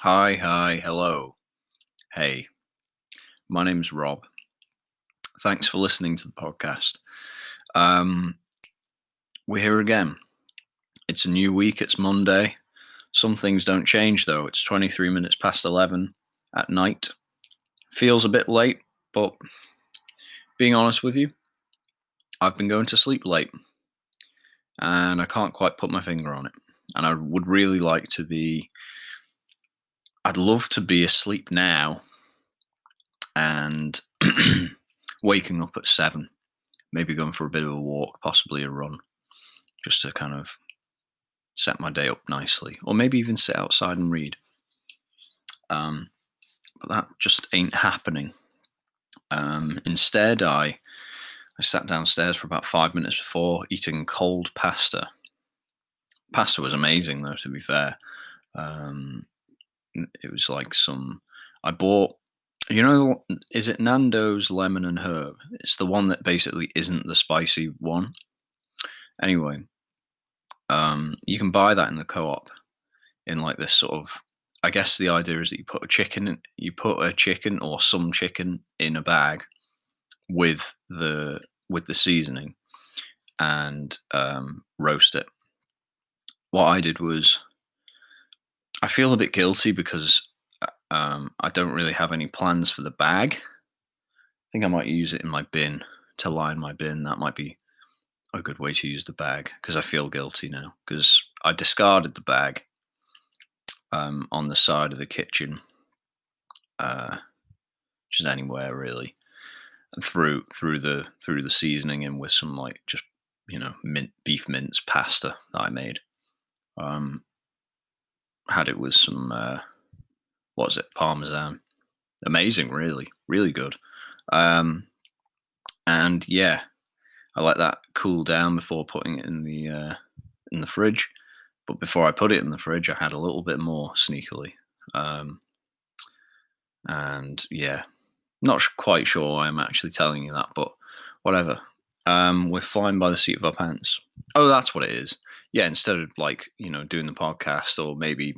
Hi, hi, hello. Hey, my name's Rob. Thanks for listening to the podcast. Um, we're here again. It's a new week, it's Monday. Some things don't change though. It's 23 minutes past 11 at night. Feels a bit late, but being honest with you, I've been going to sleep late and I can't quite put my finger on it. And I would really like to be I'd love to be asleep now and waking up at seven, maybe going for a bit of a walk, possibly a run, just to kind of set my day up nicely, or maybe even sit outside and read. Um, but that just ain't happening. Um, instead, I I sat downstairs for about five minutes before eating cold pasta. Pasta was amazing, though. To be fair, um, it was like some. I bought, you know, is it Nando's lemon and herb? It's the one that basically isn't the spicy one. Anyway, um, you can buy that in the co-op in like this sort of. I guess the idea is that you put a chicken, you put a chicken or some chicken in a bag with the with the seasoning and um, roast it. What I did was I feel a bit guilty because uh, um, I don't really have any plans for the bag. I think I might use it in my bin to line my bin. That might be a good way to use the bag because I feel guilty now because I discarded the bag um, on the side of the kitchen, uh, just anywhere really, and through through the through the seasoning and with some like just you know mint beef mince pasta that I made. Um, had it with some uh, what was it parmesan. Amazing really really good. Um, and yeah i let that cool down before putting it in the uh, in the fridge. But before i put it in the fridge i had a little bit more sneakily. Um, and yeah not quite sure why i'm actually telling you that but whatever. Um, we're flying by the seat of our pants. Oh that's what it is yeah, instead of like you know doing the podcast or maybe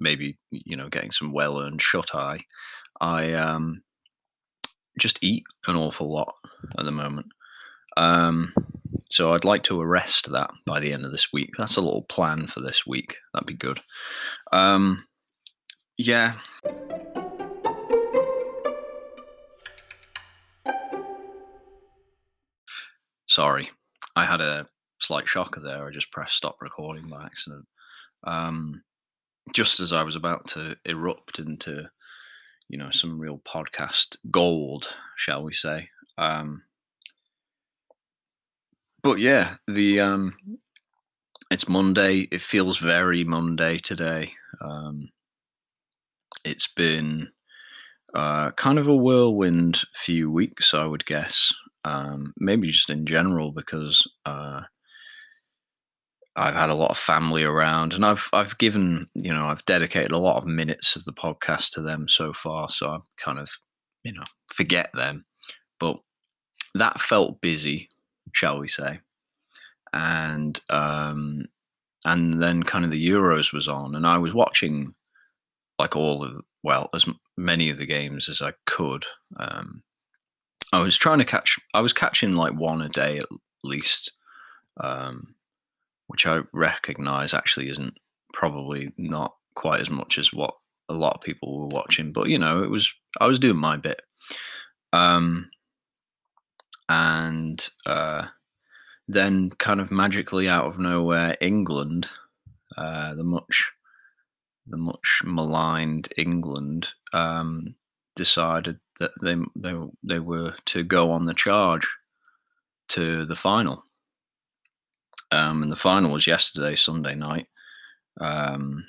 maybe you know getting some well earned shut eye, I um, just eat an awful lot at the moment. Um, so I'd like to arrest that by the end of this week. That's a little plan for this week. That'd be good. Um, yeah. Sorry, I had a slight shocker there. I just pressed stop recording by accident. Um, just as I was about to erupt into, you know, some real podcast gold, shall we say. Um, but yeah, the um, it's Monday. It feels very Monday today. Um, it's been uh, kind of a whirlwind few weeks, I would guess. Um, maybe just in general, because uh, I've had a lot of family around, and I've I've given you know I've dedicated a lot of minutes of the podcast to them so far, so I kind of you know forget them, but that felt busy, shall we say, and um, and then kind of the Euros was on, and I was watching like all of well as many of the games as I could. Um, I was trying to catch, I was catching like one a day at least. Um, which I recognize actually isn't probably not quite as much as what a lot of people were watching. But you know, it was I was doing my bit. Um, and uh, then, kind of magically out of nowhere, England, uh, the much the much maligned England, um, decided that they they they were to go on the charge to the final. Um, and the final was yesterday, Sunday night. Um,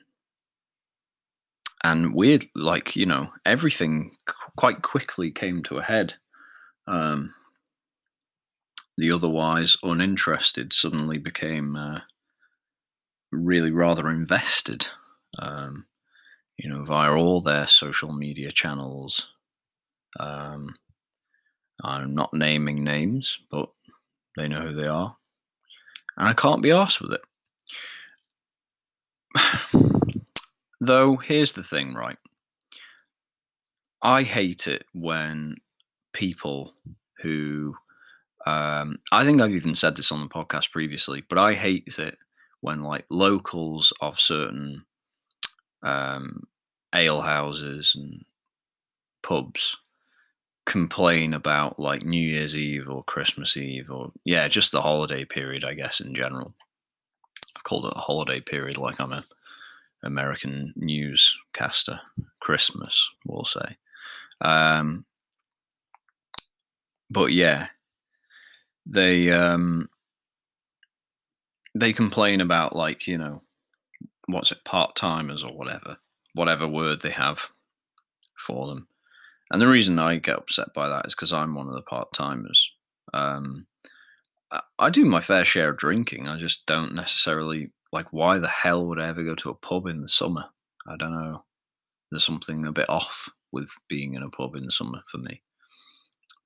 and weird, like, you know, everything quite quickly came to a head. Um, the otherwise uninterested suddenly became uh, really rather invested, um, you know, via all their social media channels. Um, I'm not naming names, but they know who they are and I can't be asked with it. Though, here's the thing, right? I hate it when people who um, I think I've even said this on the podcast previously, but I hate it when like locals of certain um, ale houses and pubs complain about like New Year's Eve or Christmas Eve or yeah, just the holiday period, I guess in general. I've called it a holiday period like I'm a American newscaster. Christmas, we'll say. Um, but yeah, they um, they complain about like you know what's it part timers or whatever whatever word they have for them. And the reason I get upset by that is because I'm one of the part timers. Um, I, do my fair share of drinking. I just don't necessarily like. Why the hell would I ever go to a pub in the summer? I don't know. There's something a bit off with being in a pub in the summer for me.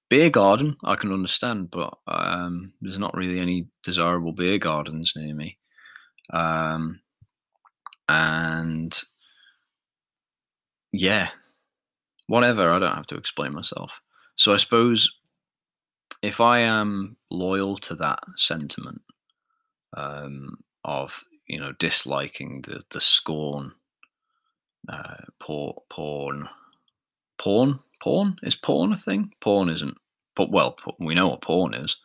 Beer garden, I can understand, but um, there's not really any desirable beer gardens near me. Um, and yeah, whatever. I don't have to explain myself. So I suppose if I am loyal to that sentiment um, of you know disliking the the scorn, uh, por- porn, porn, porn is porn a thing? Porn isn't. But well, we know what porn is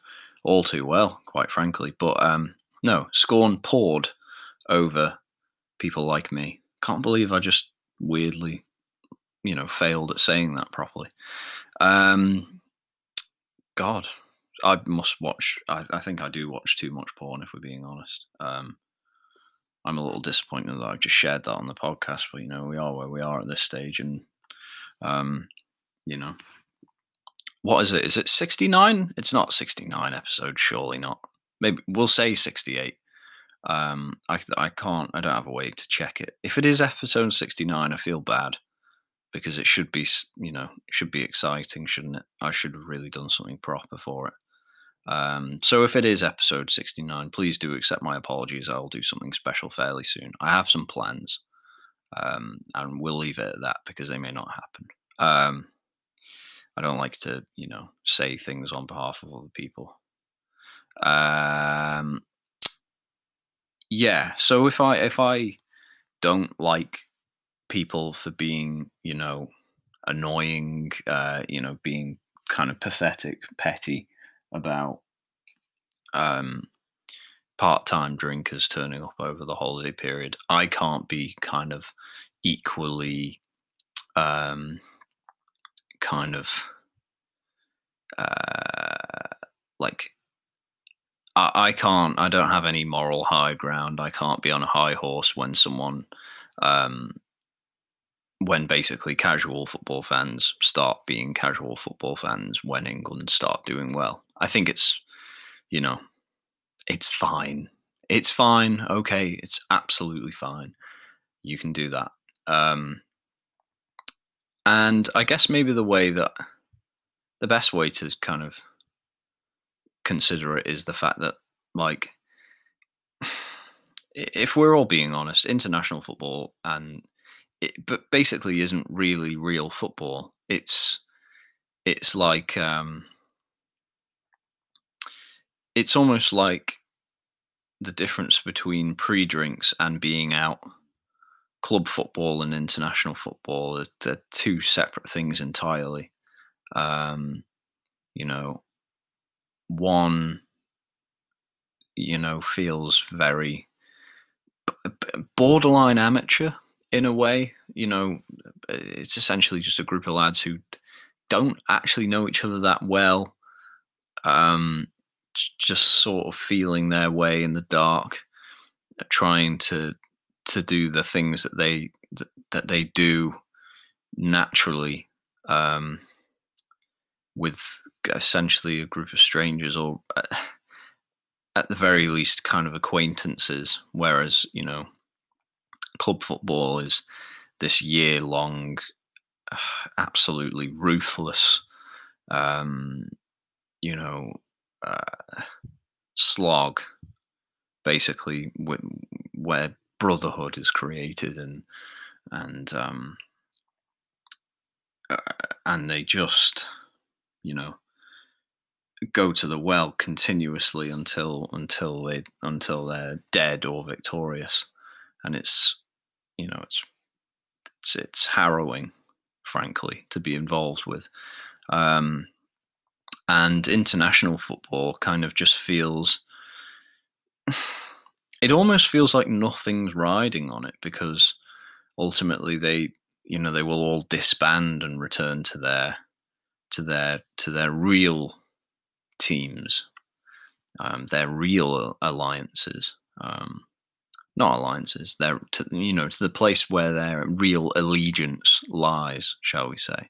all too well, quite frankly. But um, no, scorn poured over people like me. Can't believe I just weirdly, you know, failed at saying that properly. Um, God, I must watch. I, I, think I do watch too much porn, if we're being honest. Um, I'm a little disappointed that I've just shared that on the podcast, but you know, we are where we are at this stage, and um, you know, what is it? Is it 69? It's not 69 episodes, surely not. Maybe we'll say 68. Um, I I can't. I don't have a way to check it. If it is episode 69, I feel bad because it should be, you know, should be exciting, shouldn't it? I should have really done something proper for it. Um, so if it is episode 69, please do accept my apologies. I'll do something special fairly soon. I have some plans, um, and we'll leave it at that because they may not happen. Um, I don't like to, you know, say things on behalf of other people. Um, yeah. So if I if I don't like people for being, you know, annoying, uh, you know, being kind of pathetic, petty about um, part-time drinkers turning up over the holiday period, I can't be kind of equally um, kind of uh, like I, I can't I don't have any moral high ground. I can't be on a high horse when someone um, when basically casual football fans start being casual football fans when England start doing well. I think it's you know it's fine. It's fine. Okay, it's absolutely fine. You can do that. Um, and I guess maybe the way that the best way to kind of consider it is the fact that like if we're all being honest international football and it but basically isn't really real football. It's it's like um it's almost like the difference between pre-drinks and being out. Club football and international football are two separate things entirely. Um, you know, one, you know, feels very borderline amateur in a way. You know, it's essentially just a group of lads who don't actually know each other that well. Um, just sort of feeling their way in the dark, trying to to do the things that they that they do naturally. Um, with essentially a group of strangers or uh, at the very least kind of acquaintances whereas you know club football is this year long absolutely ruthless um, you know uh, slog basically where brotherhood is created and and um, uh, and they just, you know, go to the well continuously until until they until they're dead or victorious, and it's you know it's it's it's harrowing, frankly, to be involved with. Um, and international football kind of just feels it almost feels like nothing's riding on it because ultimately they you know they will all disband and return to their to their to their real teams um, their real alliances um, not alliances they're to, you know to the place where their real allegiance lies shall we say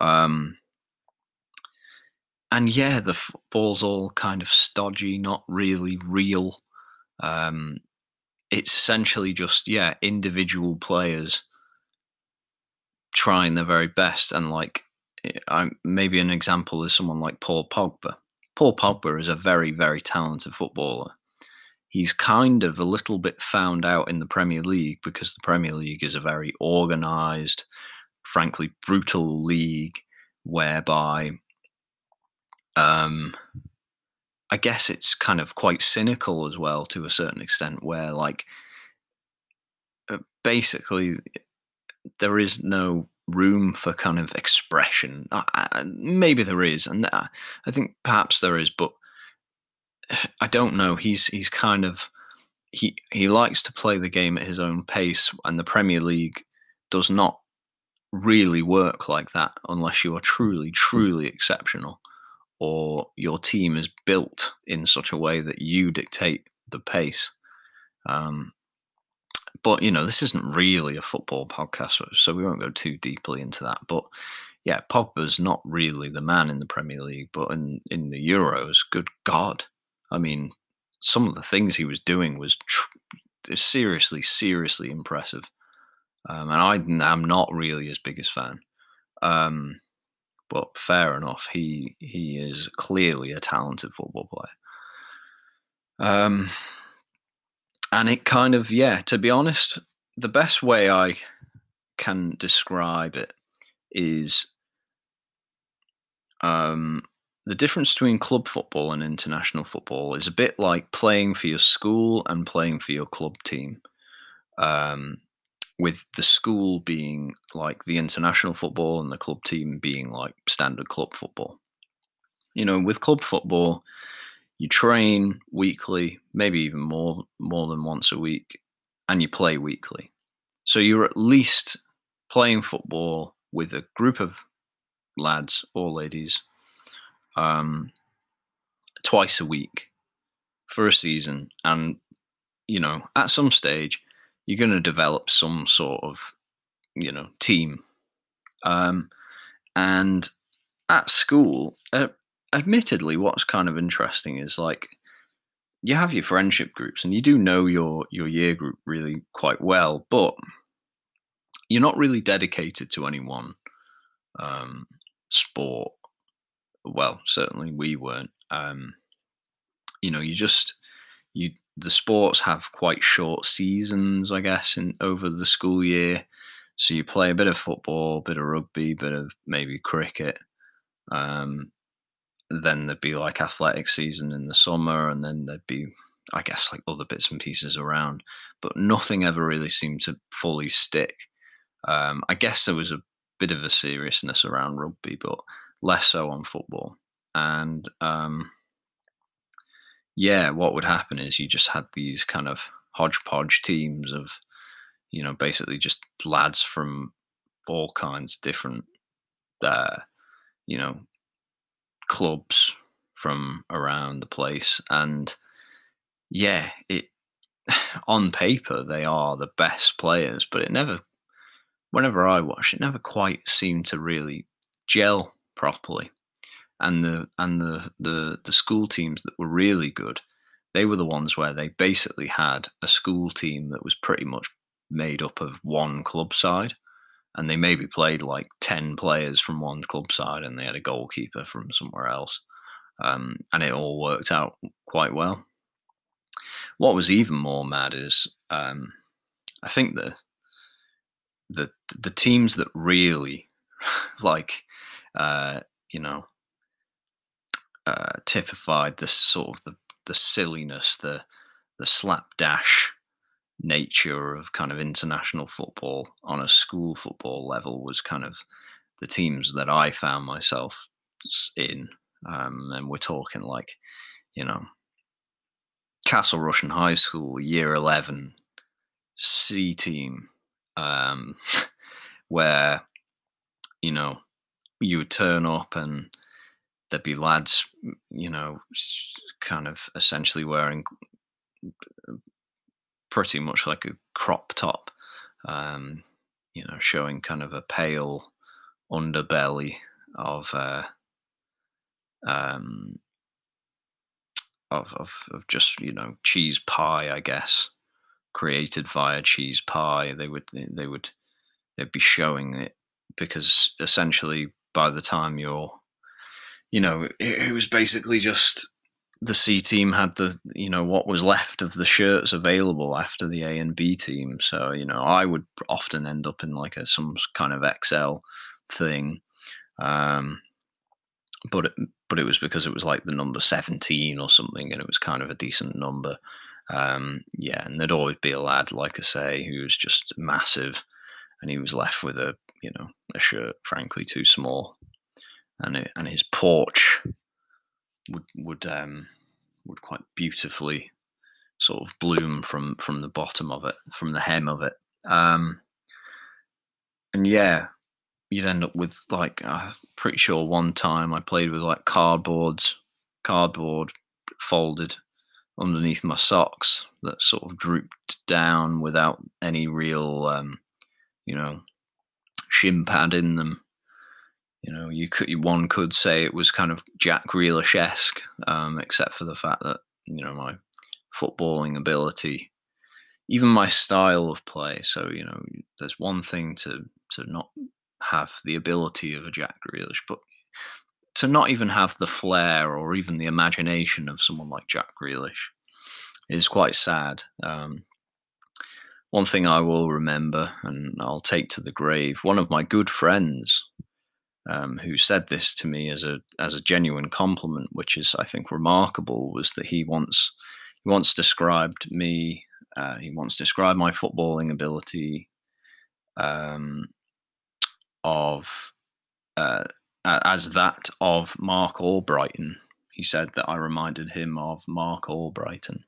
um, and yeah the football's all kind of stodgy not really real um, it's essentially just yeah individual players trying their very best and like I'm maybe an example is someone like Paul Pogba. Paul Pogba is a very very talented footballer. He's kind of a little bit found out in the Premier League because the Premier League is a very organized, frankly brutal league whereby um I guess it's kind of quite cynical as well to a certain extent, where like uh, basically there is no room for kind of expression. Uh, maybe there is, and I think perhaps there is, but I don't know. He's he's kind of he he likes to play the game at his own pace, and the Premier League does not really work like that unless you are truly truly exceptional or your team is built in such a way that you dictate the pace. Um, but you know, this isn't really a football podcast, so we won't go too deeply into that. But yeah, Pogba's not really the man in the Premier League, but in in the Euros, good God, I mean, some of the things he was doing was tr- seriously, seriously impressive. Um, and I am not really his biggest fan. Um, but fair enough. He he is clearly a talented football player. Um, and it kind of yeah. To be honest, the best way I can describe it is um, the difference between club football and international football is a bit like playing for your school and playing for your club team. Um, with the school being like the international football and the club team being like standard club football. You know, with club football, you train weekly, maybe even more more than once a week, and you play weekly. So you're at least playing football with a group of lads or ladies um, twice a week for a season, and you know, at some stage, you're going to develop some sort of you know team. Um, and at school uh, admittedly what's kind of interesting is like you have your friendship groups and you do know your your year group really quite well but you're not really dedicated to any one um, sport well certainly we weren't um, you know you just you the sports have quite short seasons, I guess, in over the school year. So you play a bit of football, a bit of rugby, a bit of maybe cricket. Um, then there'd be like athletic season in the summer, and then there'd be, I guess, like other bits and pieces around. But nothing ever really seemed to fully stick. Um, I guess there was a bit of a seriousness around rugby, but less so on football. And um, yeah, what would happen is you just had these kind of hodgepodge teams of, you know, basically just lads from all kinds of different, uh, you know, clubs from around the place. And yeah, it on paper they are the best players, but it never, whenever I watch, it never quite seemed to really gel properly. And the and the the the school teams that were really good, they were the ones where they basically had a school team that was pretty much made up of one club side, and they maybe played like ten players from one club side, and they had a goalkeeper from somewhere else, um, and it all worked out quite well. What was even more mad is um, I think the the the teams that really like uh, you know uh, typified the sort of the the silliness, the the slapdash nature of kind of international football on a school football level was kind of the teams that I found myself in. Um, and we're talking like, you know, Castle Rushen High School, year 11, C team, um, where, you know, you would turn up and there'd be lads, you know, kind of essentially wearing pretty much like a crop top, um, you know, showing kind of a pale underbelly of uh, um, of, of of just you know cheese pie, I guess, created via cheese pie. They would they would they'd be showing it because essentially by the time you're you know it, it was basically just the C team had the you know what was left of the shirts available after the A and B team. So you know I would often end up in like a some kind of XL thing, um, but it, but it was because it was like the number seventeen or something, and it was kind of a decent number. Um, yeah, and there'd always be a lad like I say who was just massive, and he was left with a you know a shirt frankly too small, and it, and his porch would would um, would quite beautifully sort of bloom from from the bottom of it, from the hem of it. Um, and yeah, you'd end up with like I'm pretty sure one time I played with like cardboards, cardboard folded underneath my socks that sort of drooped down without any real, um, you know, shin pad in them. You know, you could one could say it was kind of Jack Grealish esque, um, except for the fact that you know my footballing ability, even my style of play. So you know, there's one thing to to not have the ability of a Jack Grealish, but to not even have the flair or even the imagination of someone like Jack Grealish is quite sad. Um, one thing I will remember and I'll take to the grave. One of my good friends um, who said this to me as a as a genuine compliment, which is I think remarkable, was that he once he once described me. Uh, he once described my footballing ability um, of uh, as that of Marc Albrighton. He said that I reminded him of Marc Albrighton.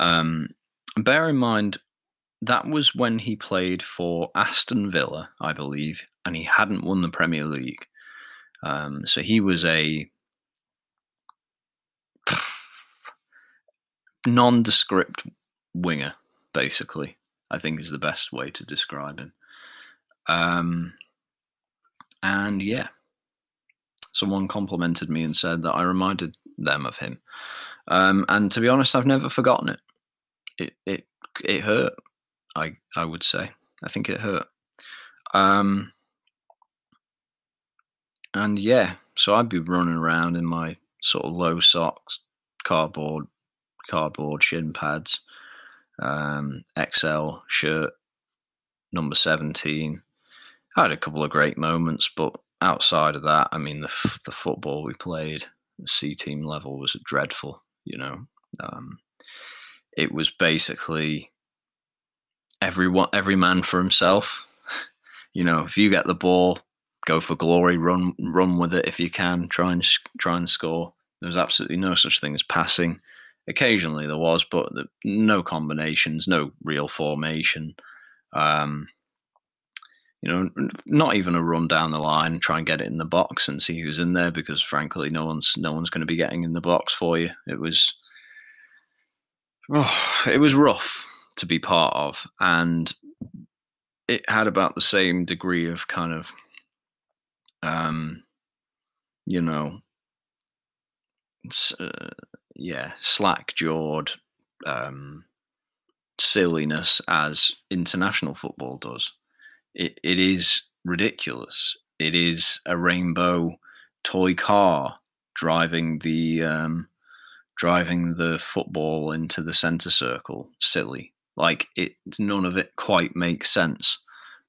Um, bear in mind, that was when he played for Aston Villa, I believe, and he hadn't won the Premier League. Um, so he was a nondescript winger, basically. I think is the best way to describe him. Um, and yeah, someone complimented me and said that I reminded them of him. Um, and to be honest, I've never forgotten it. It it it hurt. I I would say. I think it hurt. Um, and yeah, so I'd be running around in my sort of low socks, cardboard, cardboard shin pads, um, XL shirt, number seventeen. I had a couple of great moments, but outside of that, I mean, the the football we played, C team level was dreadful. You know, um, it was basically everyone, every man for himself. you know, if you get the ball, go for glory, run run with it if you can, try and try and score. There was absolutely no such thing as passing. Occasionally there was, but no combinations, no real formation. Um, you know, not even a run down the line, try and get it in the box and see who's in there because frankly, no one's no one's going to be getting in the box for you. It was, oh, it was rough to be part of, and it had about the same degree of kind of, um, you know, uh, yeah, slack jawed um, silliness as international football does it, it is ridiculous. It is a rainbow toy car driving the um, driving the football into the center circle. Silly. Like it, none of it quite makes sense.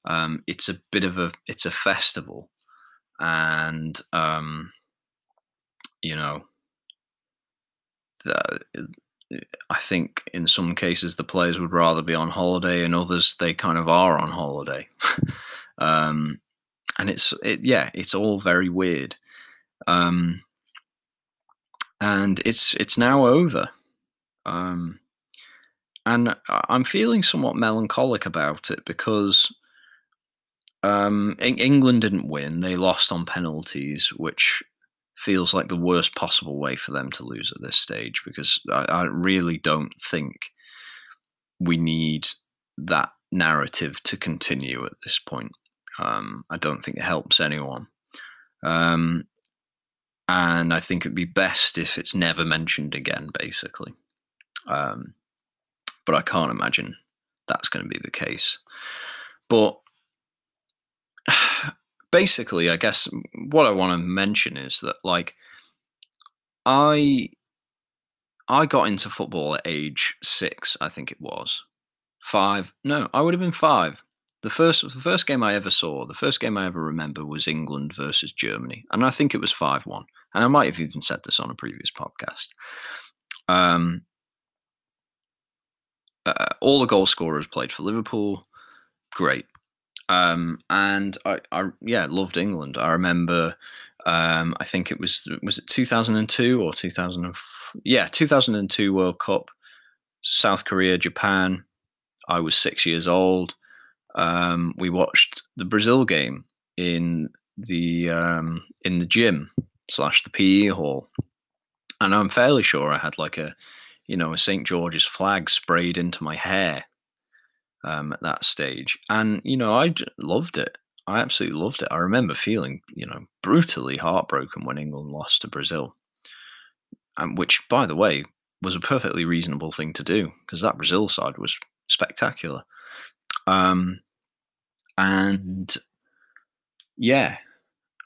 Um, it's a bit of a it's a festival, and um, you know, the, I think in some cases the players would rather be on holiday, and others they kind of are on holiday. um, and it's it, yeah, it's all very weird. Um, and it's it's now over. Um, and I'm feeling somewhat melancholic about it because um, England didn't win; they lost on penalties, which feels like the worst possible way for them to lose at this stage. Because I, I really don't think we need that narrative to continue at this point. Um, I don't think it helps anyone. Um, and I think it'd be best if it's never mentioned again, basically. Um, but I can't imagine that's going to be the case. But basically, I guess what I want to mention is that, like, I I got into football at age six, I think it was five. No, I would have been five. The first the first game I ever saw, the first game I ever remember was England versus Germany, and I think it was five one and I might have even said this on a previous podcast. Um, uh, all the goal scorers played for Liverpool. Great. Um, and I, I, yeah, loved England. I remember, um, I think it was, was it 2002 or 2000? Yeah, 2002 World Cup, South Korea, Japan. I was six years old. Um, we watched the Brazil game in the um, in the gym slash the PE hall. And I'm fairly sure I had like a, you know, a St. George's flag sprayed into my hair um, at that stage. And, you know, I loved it. I absolutely loved it. I remember feeling, you know, brutally heartbroken when England lost to Brazil. And which, by the way, was a perfectly reasonable thing to do because that Brazil side was spectacular. Um, and yeah,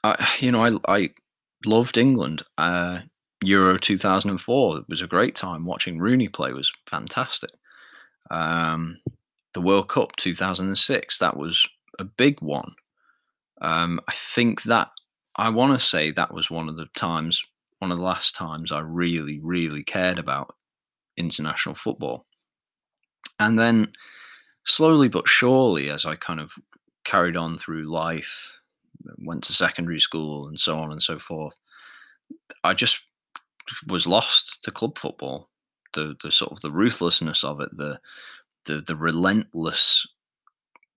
I, you know, I, I loved England. Uh, Euro 2004 was a great time. Watching Rooney play was fantastic. Um, the World Cup 2006 that was a big one. Um, I think that I want to say that was one of the times, one of the last times I really, really cared about international football. And then slowly but surely, as I kind of carried on through life, went to secondary school and so on and so forth. I just was lost to club football. The the sort of the ruthlessness of it, the the the relentless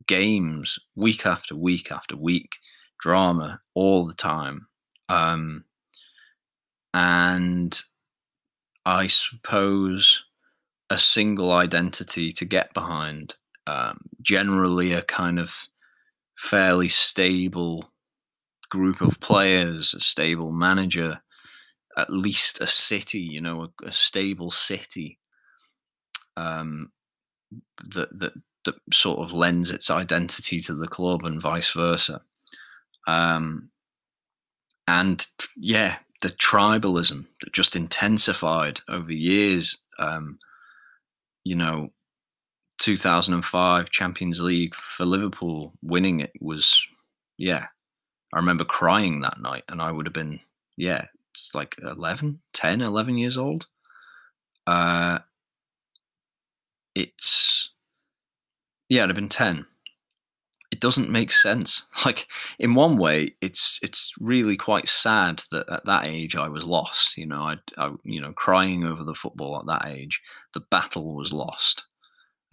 games week after week after week, drama all the time. Um, and I suppose a single identity to get behind. Um, generally, a kind of fairly stable group of players, a stable manager, at least a city, you know, a, a stable city um, that, that that sort of lends its identity to the club and vice versa. Um, and yeah, the tribalism that just intensified over years. Um, you know, 2005 Champions League for Liverpool, winning it was, yeah, I remember crying that night, and I would have been, yeah, like 11, 10, 11 years old. Uh, it's, yeah, it'd have been 10. It doesn't make sense. Like in one way, it's it's really quite sad that at that age I was lost. You know, I, I you know crying over the football at that age. The battle was lost.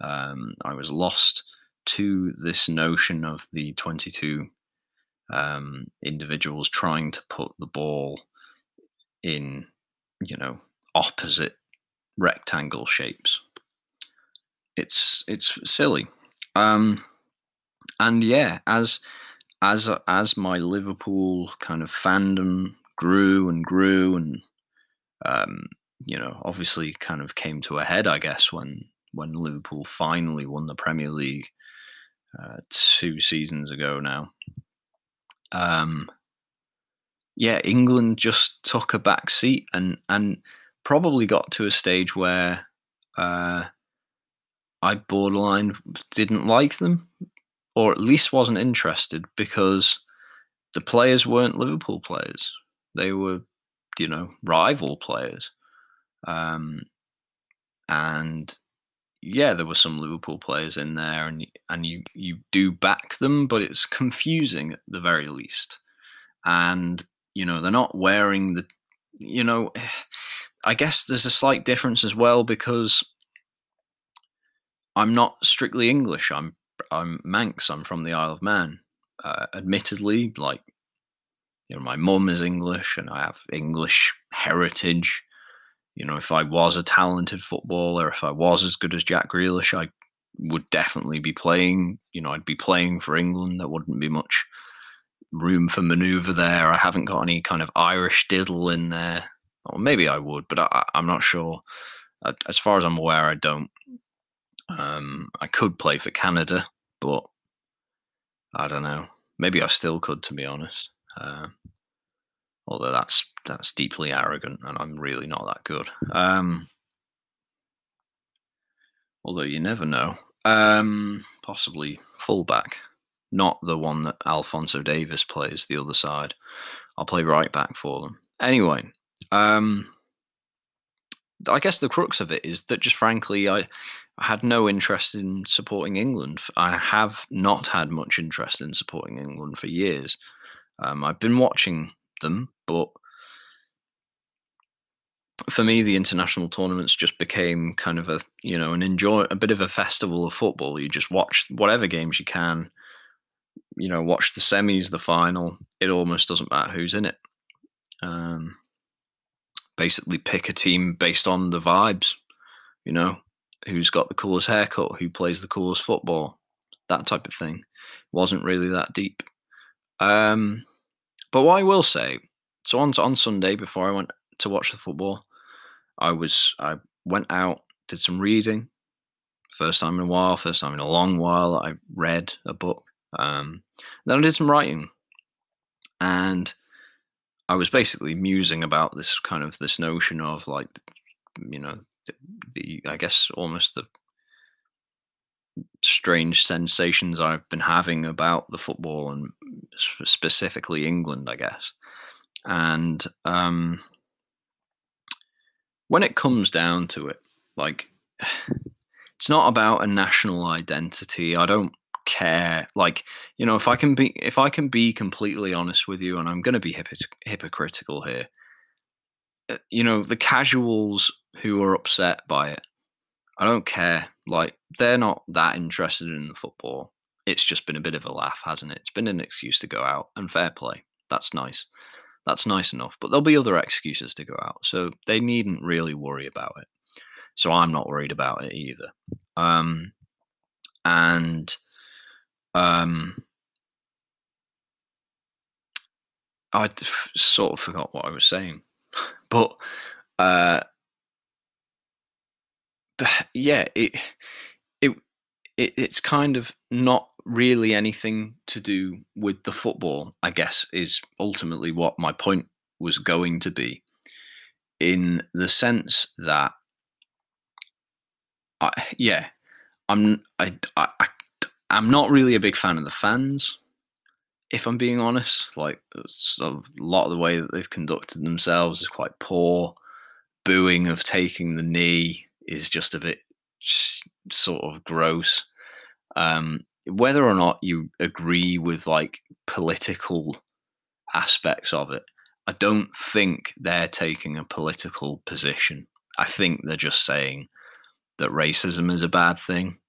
Um, I was lost to this notion of the 22 um, individuals trying to put the ball in, you know, opposite rectangle shapes. It's it's silly, um, and yeah, as as as my Liverpool kind of fandom grew and grew, and um, you know, obviously kind of came to a head, I guess, when when Liverpool finally won the Premier League uh, two seasons ago now um, yeah, England just took a back seat and and probably got to a stage where uh, I borderline didn't like them or at least wasn't interested because the players weren't Liverpool players. They were, you know, rival players. Um, and yeah, there were some Liverpool players in there, and and you you do back them, but it's confusing at the very least. And you know, they're not wearing the, you know, I guess there's a slight difference as well because I'm not strictly English. I'm I'm Manx. I'm from the Isle of Man. Uh, admittedly, like you know, my mum is English, and I have English heritage. You know, if I was a talented footballer, if I was as good as Jack Grealish, I would definitely be playing. You know, I'd be playing for England. There wouldn't be much room for manoeuvre there. I haven't got any kind of Irish diddle in there. Or maybe I would, but I, am not sure. As far as I'm aware, I don't. Um, I could play for Canada, but I don't know. Maybe I still could, to be honest. Uh, although that's that's deeply arrogant, and I'm really not that good. Um, although you never know. Um, possibly fullback, not the one that Alphonso Davies plays. The other side. I'll play right back for them. Anyway, um, I guess the crux of it is that just frankly, I I had no interest in supporting England. I have not had much interest in supporting England for years. Um, I've been watching them, but for me, the international tournaments just became kind of a you know an enjoy a bit of a festival of football. You just watch whatever games you can. You know, watch the semis, the final. It almost doesn't matter who's in it. Um, basically, pick a team based on the vibes. You know, who's got the coolest haircut, who plays the coolest football, that type of thing. wasn't really that deep. Um, but what I will say, so on on Sunday before I went to watch the football, I was I went out, did some reading, first time in a while, first time in a long while. I read a book. Um, then I did some writing, and I was basically musing about this kind of this notion of like, you know, the, the I guess almost the strange sensations I've been having about the football and specifically England, I guess. And um, when it comes down to it, like it's not about a national identity. I don't care. Like you know, if I can be, if I can be completely honest with you, and I'm going to be hypocritical here. Uh, you know, the casuals who are upset by it, I don't care. Like they're not that interested in the football. It's just been a bit of a laugh, hasn't it? It's been an excuse to go out and fair play. That's nice. That's nice enough. But there'll be other excuses to go out. So they needn't really worry about it. So I'm not worried about it either. Um, and um, I sort of forgot what I was saying. but uh, but yeah, it, it it it's kind of not really anything to do with the football. I guess is ultimately what my point was going to be, in the sense that, I, yeah, I'm I, I I'm not really a big fan of the fans. If I'm being honest, like a lot of the way that they've conducted themselves is quite poor. Booing of taking the knee is just a bit sort of gross. Um, whether or not you agree with like political aspects of it, I don't think they're taking a political position. I think they're just saying that racism is a bad thing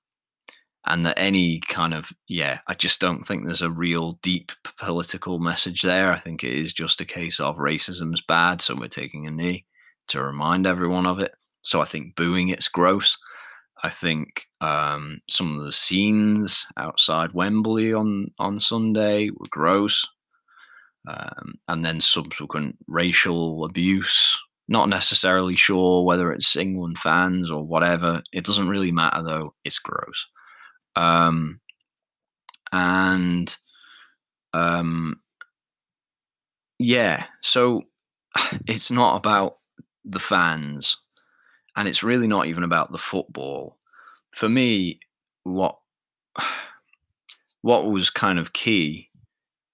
and that any kind of yeah i just don't think there's a real deep political message there i think it is just a case of racism's bad so we're taking a knee to remind everyone of it so I think booing it's gross. I think um, some of the scenes outside Wembley on on Sunday were gross, um, and then subsequent racial abuse. Not necessarily sure whether it's England fans or whatever. It doesn't really matter though. It's gross, um, and um, yeah. So it's not about the fans and it's really not even about the football. For me, what what was kind of key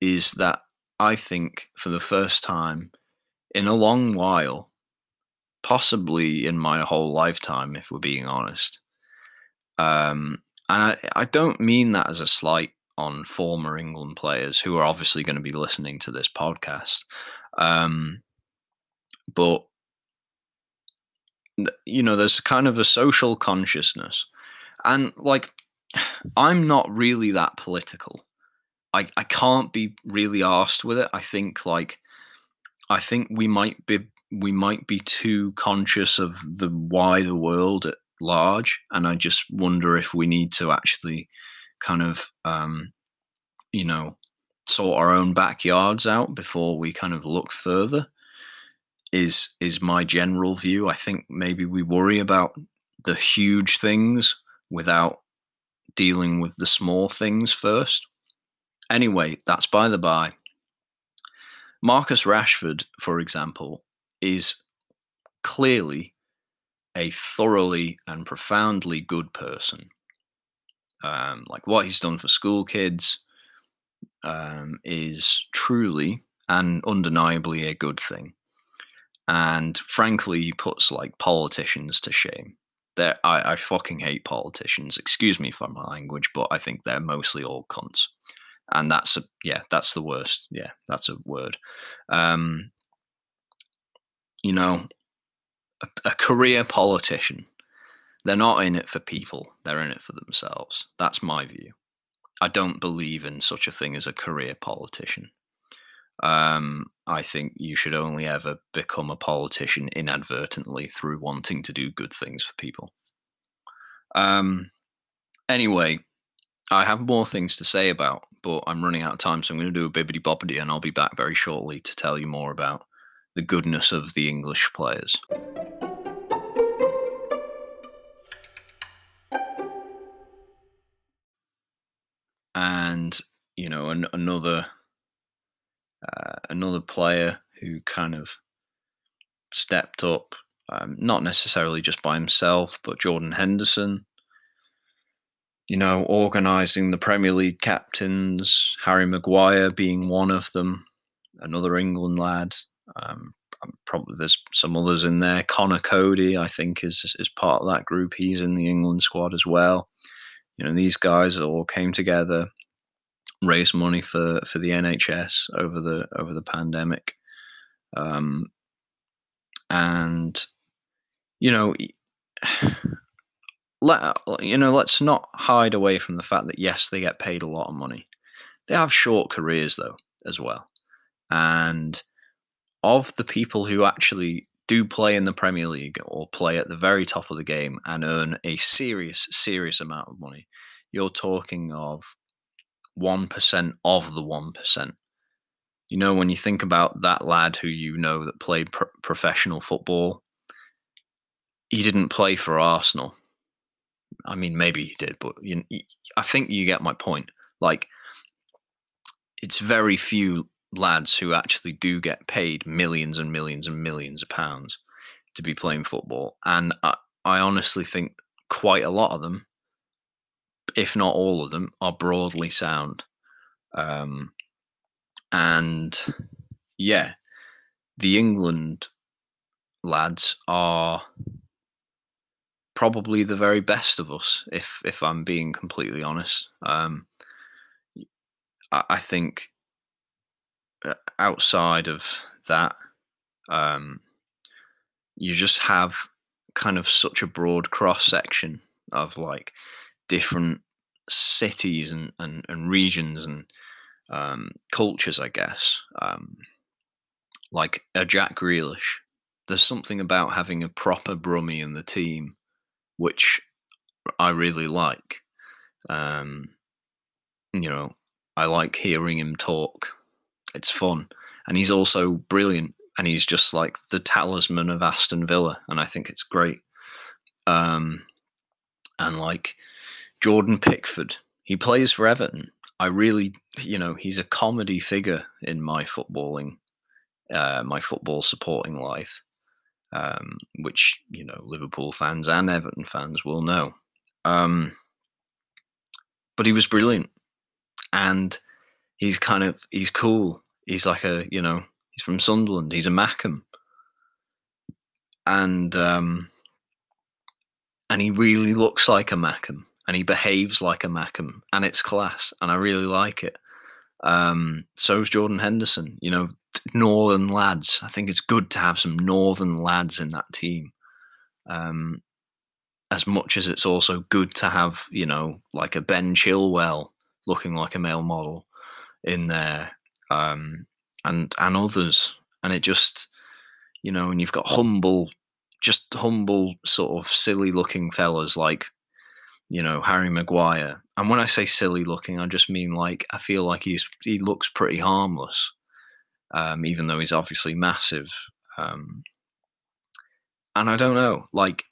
is that I think for the first time in a long while, possibly in my whole lifetime, if we're being honest. Um, and I, I don't mean that as a slight on former England players who are obviously going to be listening to this podcast. Um, but, you know, there's kind of a social consciousness. And like, I'm not really that political. I, I can't be really asked with it. I think like I think we might be we might be too conscious of the wider world at large, and I just wonder if we need to actually kind of um, you know sort our own backyards out before we kind of look further. Is is my general view? I think maybe we worry about the huge things without dealing with the small things first. Anyway, that's by the by. Marcus Rashford, for example, is clearly a thoroughly and profoundly good person. Um, like what he's done for school kids um, is truly and undeniably a good thing. And frankly, he puts like politicians to shame. They're, I, I fucking hate politicians. Excuse me for my language, but I think they're mostly all cunts and that's a, yeah, that's the worst. Yeah, that's a word. Um, you know, a, a career politician. They're not in it for people. They're in it for themselves. That's my view. I don't believe in such a thing as a career politician. Um, I think you should only ever become a politician inadvertently through wanting to do good things for people. Um, anyway, I have more things to say about, but I'm running out of time, so I'm going to do a bibbity bobbity, and I'll be back very shortly to tell you more about the goodness of the English players. And you know, an, another uh, another player who kind of stepped up, um, not necessarily just by himself, but Jordan Henderson you know, organising the Premier League captains, Harry Maguire being one of them, another England lad. Um, probably there's some others in there. Conor Coady, I think, is is part of that group. He's in the England squad as well. You know, these guys all came together, raised money for for the NHS over the over the pandemic, um, and you know let you know, let's not hide away from the fact that yes, they get paid a lot of money. They have short careers though as well, and of the people who actually do play in the Premier League or play at the very top of the game and earn a serious, serious amount of money, you're talking of 1% of the 1%. You know, when you think about that lad who you know that played pro- professional football, he didn't play for Arsenal. I mean, maybe he did, but you, I think you get my point. Like, it's very few lads who actually do get paid millions and millions and millions of pounds to be playing football, and I, I honestly think quite a lot of them, if not all of them, are broadly sound. Um, and yeah, the England lads are probably the very best of us, if if I'm being completely honest. Um, I, I, think outside of that, um, you just have kind of such a broad cross section of like different cities and, and, and regions and um, cultures, I guess. Um, like a Jack Grealish, there's something about having a proper Brummie in the team which I really like. Um, you know, I like hearing him talk. It's fun. And he's also brilliant. And he's just like the talisman of Aston Villa. And I think it's great. Um, and like Jordan Pickford, he plays for Everton. I really, you know, he's a comedy figure in my footballing, uh, my football supporting life um, which you know Liverpool fans and Everton fans will know. Um, but he was brilliant. and he's kind of he's cool. He's like a you know he's from Sunderland. He's a Mackem, and um, and he really looks like a Mackem, and he behaves like a Mackem, and it's class, and I really like it. Um, so's Jordan Henderson. You know, northern lads. I think it's good to have some northern lads in that team. Um, as much as it's also good to have, you know, like a Ben Chilwell looking like a male model in there, um, and and others, and it just, you know, and you've got humble, just humble, sort of silly looking fellas like, you know, Harry Maguire. And when I say silly looking, I just mean like I feel like he's he looks pretty harmless, um, even though he's obviously massive. Um, and I don't know, like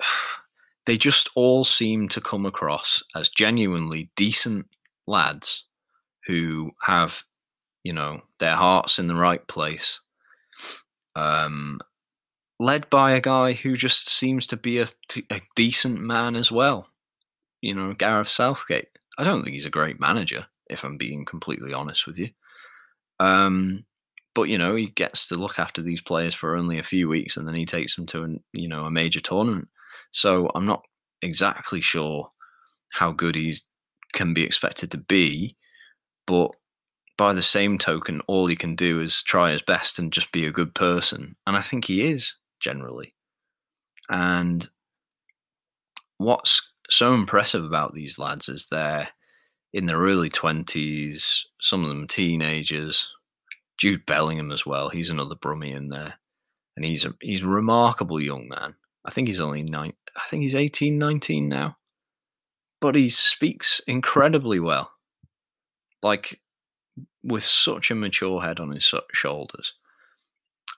they just all seem to come across as genuinely decent lads who have, you know, their hearts in the right place. Um, led by a guy who just seems to be a, a decent man as well. You know, Gareth Southgate. I don't think he's a great manager, if I'm being completely honest with you. Um, but you know, he gets to look after these players for only a few weeks, and then he takes them to, an, you know, a major tournament. So I'm not exactly sure how good he can be expected to be, but by the same token, all he can do is try his best and just be a good person, and I think he is generally. And what's so impressive about these lads is they're in their early 20s, some of them teenagers. Jude Bellingham as well. He's another Brummie in there. And he's a he's a remarkable young man. I think he's only nine I think he's 18, 19 now. But he speaks incredibly well. Like with such a mature head on his shoulders.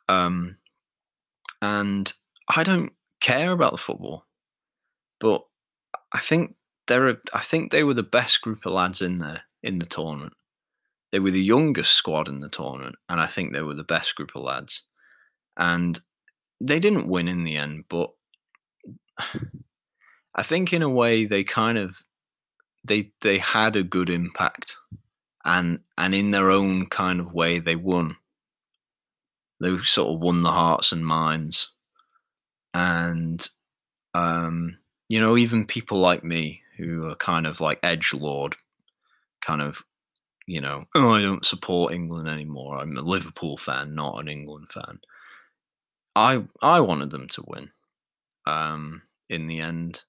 Um and I don't care about the football. But I think they're a, I think they were the best group of lads in there in the tournament. They were the youngest squad in the tournament, and I think they were the best group of lads. And they didn't win in the end, but I think in a way they kind of they they had a good impact, and and in their own kind of way they won. They sort of won the hearts and minds, and um, you know even people like me who are kind of like edge lord, kind of you know oh I don't support England anymore. I'm a Liverpool fan, not an England fan. I I wanted them to win um, in the end.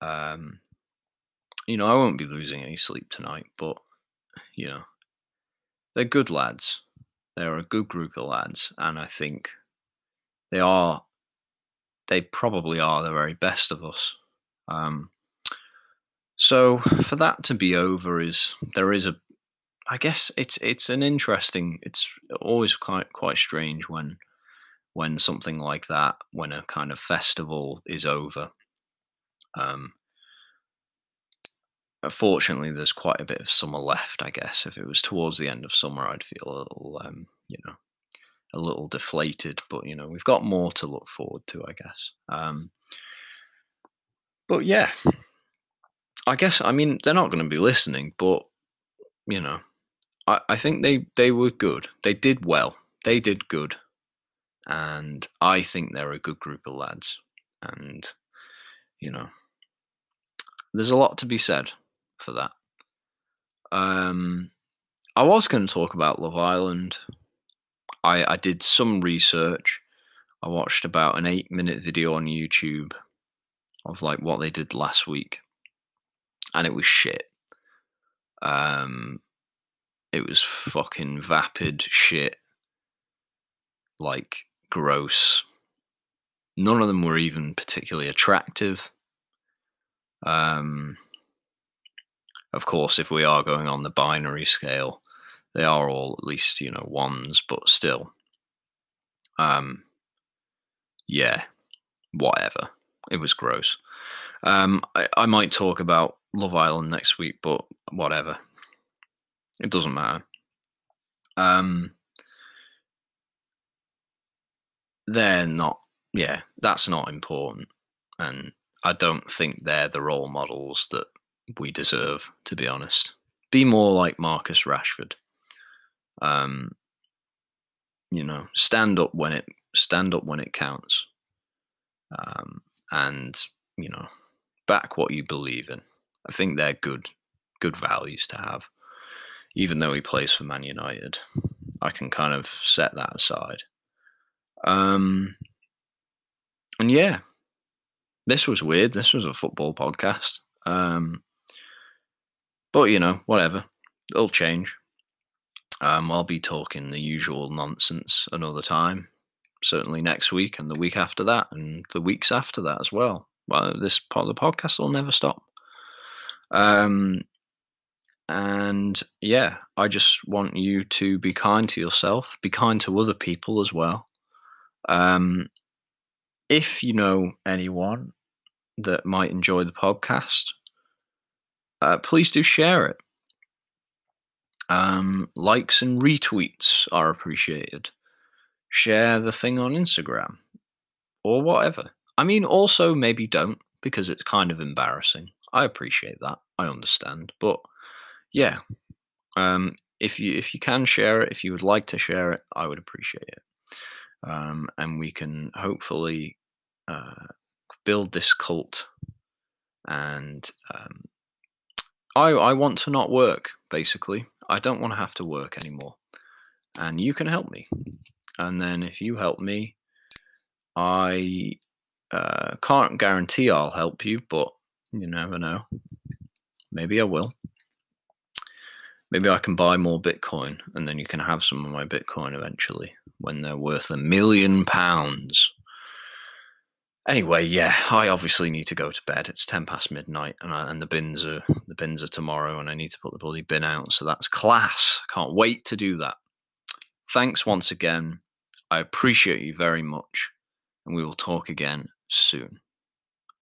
Um, you know, I won't be losing any sleep tonight, but you know, they're good lads. They're a good group of lads, and I think they are. They probably are the very best of us. Um, so for that to be over is there is a I guess it's it's an interesting it's always quite quite strange when when something like that, when a kind of festival is over. Um, fortunately, there's quite a bit of summer left. I guess if it was towards the end of summer, I'd feel a little, um, you know, a little deflated. But you know, we've got more to look forward to, I guess. Um, but yeah, I guess I mean they're not going to be listening, but you know, I, I think they they were good. They did well. They did good and I think they're a good group of lads. And you know, there's a lot to be said for that. Um, I was going to talk about Love Island. I, I did some research. I watched about an eight minute video on YouTube of like what they did last week, and it was shit. Um, it was fucking vapid shit. Like gross. None of them were even particularly attractive. Um, of course, if we are going on the binary scale, they are all at least, you know, ones, but still. Um, yeah, whatever. It was gross. Um, I, I might talk about Love Island next week, but whatever. It doesn't matter. Um, they're not yeah that's not important and i don't think they're the role models that we deserve to be honest Be more like Marcus Rashford. Um, you know, stand up when it stand up when it counts, um, and you know, back what you believe in. I think they're good, good values to have. Even though he plays for Man United, I can kind of set that aside. Um, and yeah, this was weird. This was a football podcast. Um, but you know, whatever. It'll change. Um, I'll be talking the usual nonsense another time. Certainly next week and the week after that and the weeks after that as well. Well, this part of the podcast will never stop. Um, and yeah, I just want you to be kind to yourself, be kind to other people as well. Um, if you know anyone that might enjoy the podcast, uh, please do share it. Um, likes and retweets are appreciated. Share the thing on Instagram or whatever. I mean, also maybe don't because it's kind of embarrassing. I appreciate that. I understand, but yeah, um, if you if you can share it, if you would like to share it, I would appreciate it, um, and we can hopefully uh, build this cult. And um, I I want to not work. Basically, I don't want to have to work anymore, and you can help me. And then if you help me, I uh, can't guarantee I'll help you, but you never know. Maybe I will. Maybe I can buy more Bitcoin and then you can have some of my Bitcoin eventually when they're worth a million pounds. Anyway, yeah, I obviously need to go to bed. It's ten past midnight, and, I, and the bins are the bins are tomorrow, and I need to put the bloody bin out. So that's class. Can't wait to do that. Thanks once again. I appreciate you very much, and we will talk again soon.